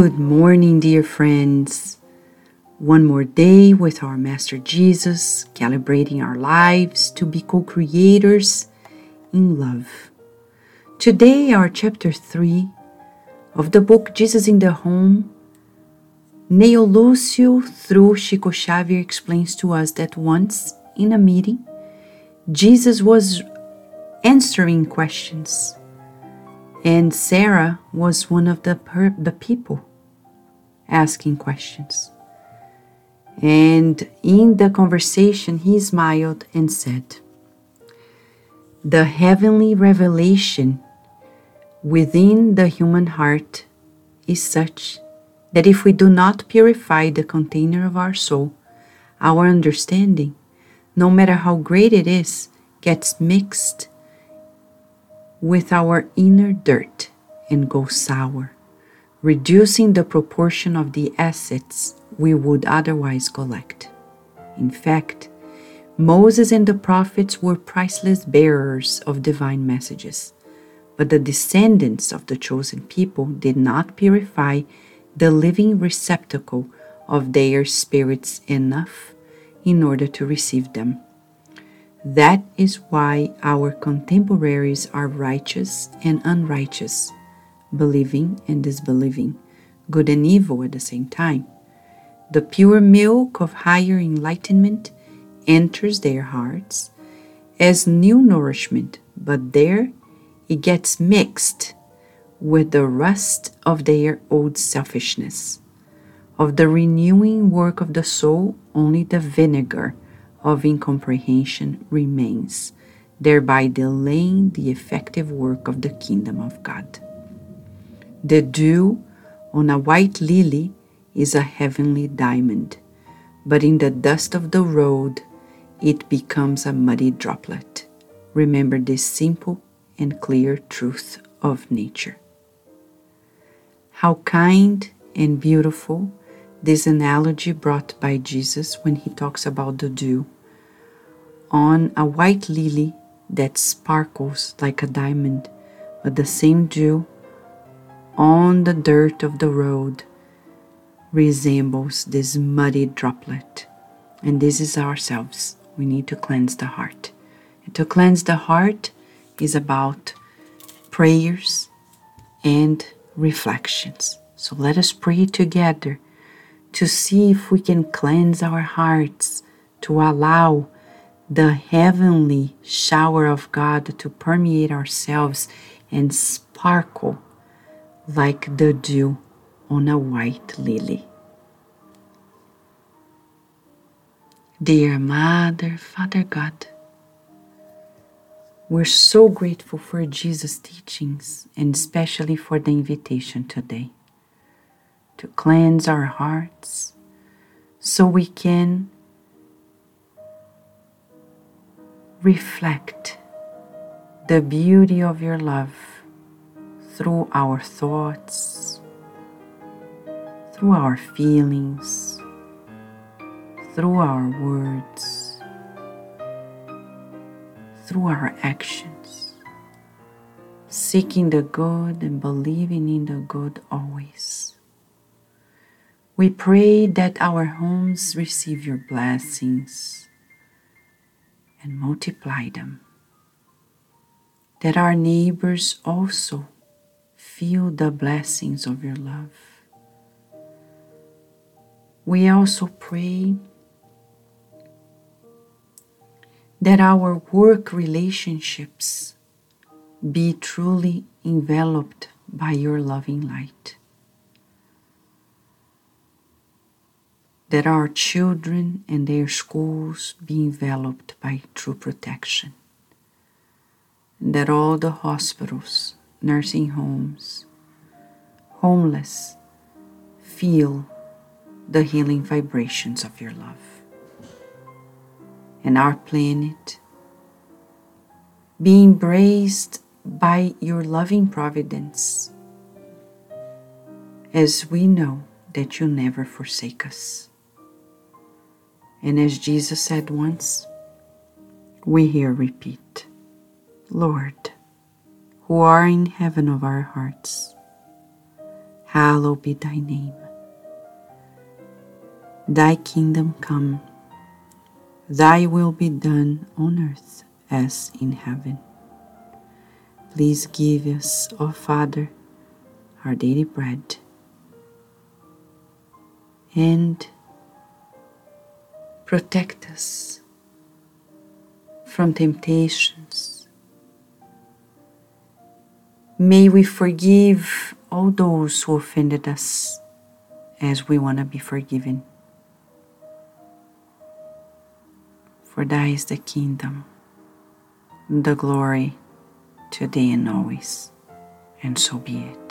Good morning, dear friends. One more day with our Master Jesus, calibrating our lives to be co creators in love. Today, our chapter 3 of the book Jesus in the Home. Neio Lucio through Chico Xavier explains to us that once in a meeting, Jesus was answering questions and Sarah was one of the, per- the people asking questions. And in the conversation, he smiled and said, The heavenly revelation within the human heart is such that if we do not purify the container of our soul, our understanding, no matter how great it is, gets mixed with our inner dirt and go sour, reducing the proportion of the assets we would otherwise collect. In fact, Moses and the prophets were priceless bearers of divine messages, but the descendants of the chosen people did not purify the living receptacle of their spirits enough in order to receive them. That is why our contemporaries are righteous and unrighteous, believing and disbelieving, good and evil at the same time. The pure milk of higher enlightenment enters their hearts as new nourishment, but there it gets mixed with the rust of their old selfishness. Of the renewing work of the soul, only the vinegar of incomprehension remains, thereby delaying the effective work of the kingdom of God. The dew on a white lily is a heavenly diamond, but in the dust of the road it becomes a muddy droplet. Remember this simple and clear truth of nature. How kind and beautiful this analogy brought by Jesus when he talks about the dew on a white lily that sparkles like a diamond, but the same dew on the dirt of the road resembles this muddy droplet. And this is ourselves. We need to cleanse the heart. And to cleanse the heart is about prayers and reflections. So let us pray together to see if we can cleanse our hearts, to allow the heavenly shower of God to permeate ourselves and sparkle like the dew on a white lily. Dear Mother, Father God, we're so grateful for Jesus' teachings and especially for the invitation today to cleanse our hearts so we can reflect the beauty of your love through our thoughts, through our feelings, through our words, through our actions, seeking the good and believing in the good always. We pray that our homes receive your blessings and multiply them. That our neighbors also feel the blessings of your love. We also pray that our work relationships be truly enveloped by your loving light. That our children and their schools be enveloped by true protection, and that all the hospitals, nursing homes, homeless feel the healing vibrations of your love. And our planet be embraced by your loving providence, as we know that you never forsake us. And as Jesus said once, we here repeat Lord, who are in heaven of our hearts, hallowed be thy name. Thy kingdom come, thy will be done on earth as in heaven. Please give us, O Father, our daily bread, and protect us from temptations. May we forgive all those who offended us as we want to be forgiven. For thy is the kingdom, the glory, today and always, and so be it.